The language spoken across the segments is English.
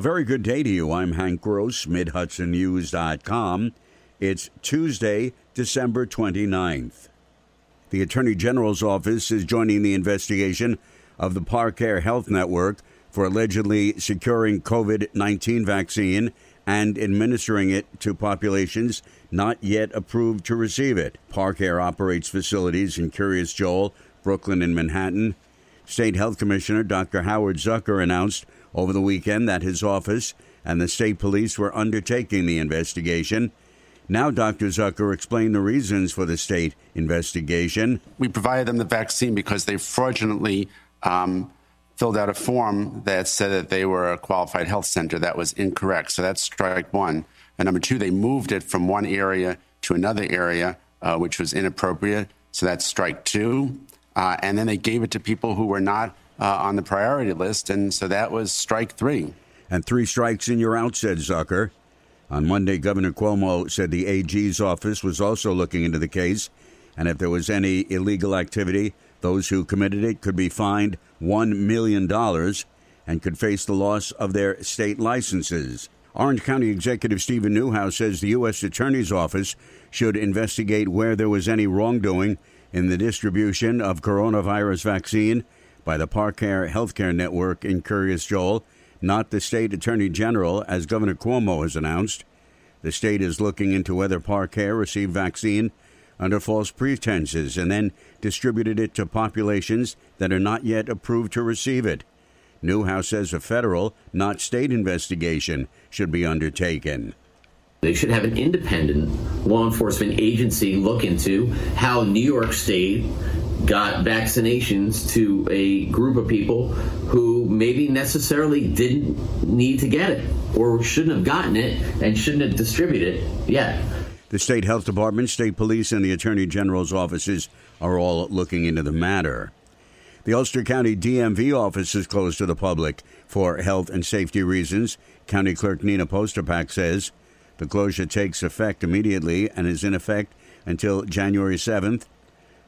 A very good day to you. I'm Hank Gross, MidHudsonNews.com. It's Tuesday, December 29th. The Attorney General's office is joining the investigation of the Parcare Health Network for allegedly securing COVID 19 vaccine and administering it to populations not yet approved to receive it. Parcare operates facilities in Kiryas Joel, Brooklyn, and Manhattan. State Health Commissioner Dr. Howard Zucker announced over the weekend that his office and the state police were undertaking the investigation. Now, Dr. Zucker explained the reasons for the state investigation. We provided them the vaccine because they fraudulently um, filled out a form that said that they were a qualified health center. That was incorrect. So that's strike one. And number two, they moved it from one area to another area, uh, which was inappropriate. So that's strike two. Uh, and then they gave it to people who were not uh, on the priority list. And so that was strike three. And three strikes and you're out, said Zucker. On Monday, Governor Cuomo said the AG's office was also looking into the case. And if there was any illegal activity, those who committed it could be fined $1 million and could face the loss of their state licenses. Orange County Executive Stephen Neuhaus says the U.S. Attorney's Office should investigate where there was any wrongdoing in the distribution of coronavirus vaccine by the Parcare Healthcare Network in Kiryas Joel, not the state attorney general, as Governor Cuomo has announced. The state is looking into whether Parcare received vaccine under false pretenses and then distributed it to populations that are not yet approved to receive it. Neuhaus says a federal, not state investigation should be undertaken. They should have an independent law enforcement agency look into how New York State got vaccinations to a group of people who maybe necessarily didn't need to get it or shouldn't have gotten it and shouldn't have distributed it yet. The state health department, state police, and the attorney general's offices are all looking into the matter. The Ulster County DMV office is closed to the public for health and safety reasons. County Clerk Nina Postupack says the closure takes effect immediately and is in effect until January 7th.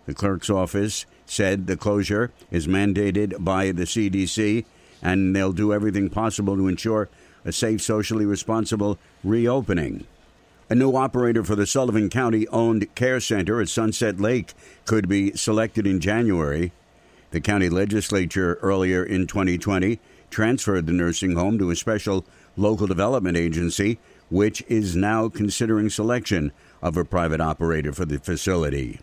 The clerk's office said the closure is mandated by the CDC and they'll do everything possible to ensure a safe, socially responsible reopening. A new operator for the Sullivan County owned care center at Sunset Lake could be selected in January. The county legislature earlier in 2020 transferred the nursing home to a special local development agency, which is now considering selection of a private operator for the facility.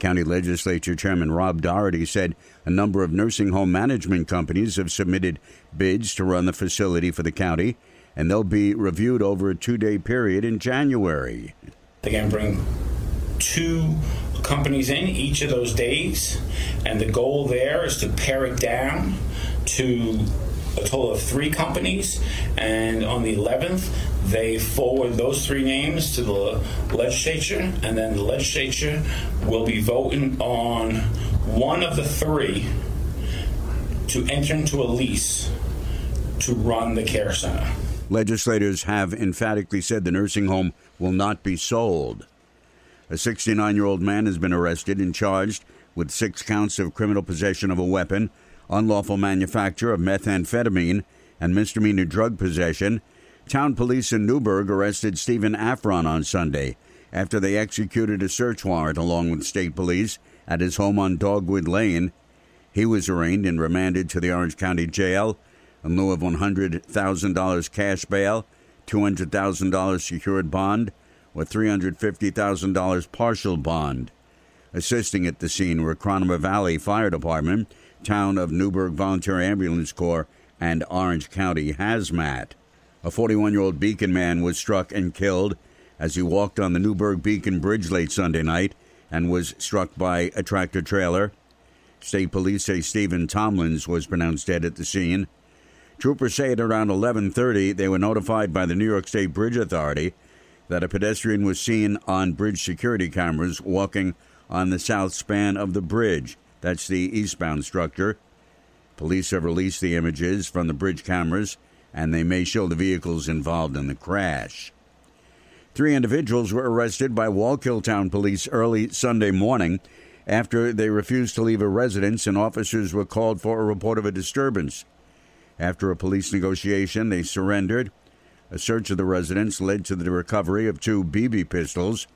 County Legislature Chairman Rob Doherty said a number of nursing home management companies have submitted bids to run the facility for the county and they'll be reviewed over a two day period in January. Going to bring two companies in each of those days, and the goal there is to pare it down to a total of three companies. And on the 11th, they forward those three names to the legislature, and then the legislature will be voting on one of the three to enter into a lease to run the care center. Legislators have emphatically said the nursing home will not be sold. A 69 year old man has been arrested and charged with six counts of criminal possession of a weapon, unlawful manufacture of methamphetamine, and misdemeanor drug possession. Town police in Newburgh arrested Stephen Afron on Sunday after they executed a search warrant along with state police at his home on Dogwood Lane. He was arraigned and remanded to the Orange County Jail in lieu of $100,000 cash bail, $200,000 secured bond, or $350,000 partial bond. Assisting at the scene were Cronomer Valley Fire Department, Town of Newburgh Volunteer Ambulance Corps, and Orange County Hazmat. A 41 year old Beacon man was struck and killed as he walked on the Newburgh Beacon Bridge late Sunday night and was struck by a tractor trailer. State police say Stephen Tomlins was pronounced dead at the scene. Troopers say at around 11:30 they were notified by the New York State Bridge Authority that a pedestrian was seen on bridge security cameras walking on the south span of the bridge. That's the eastbound structure. Police have released the images from the bridge cameras and they may show the vehicles involved in the crash. Three individuals were arrested by Wallkill Town police early Sunday morning after they refused to leave a residence and officers were called for a report of a disturbance. After a police negotiation, they surrendered. A search of the residence led to the recovery of two BB pistols.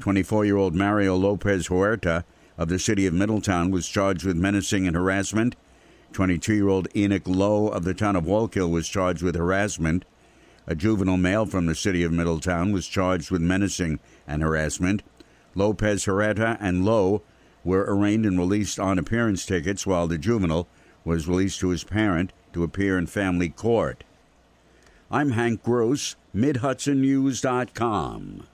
24 year old Mario Lopez Huerta of the city of Middletown was charged with menacing and harassment. 22 year old Enoch Lowe of the town of Wallkill was charged with harassment. A juvenile male from the city of Middletown was charged with menacing and harassment. Lopez Herrera and Lowe were arraigned and released on appearance tickets, while the juvenile was released to his parent to appear in family court. I'm Hank Gross, MidHudsonNews.com.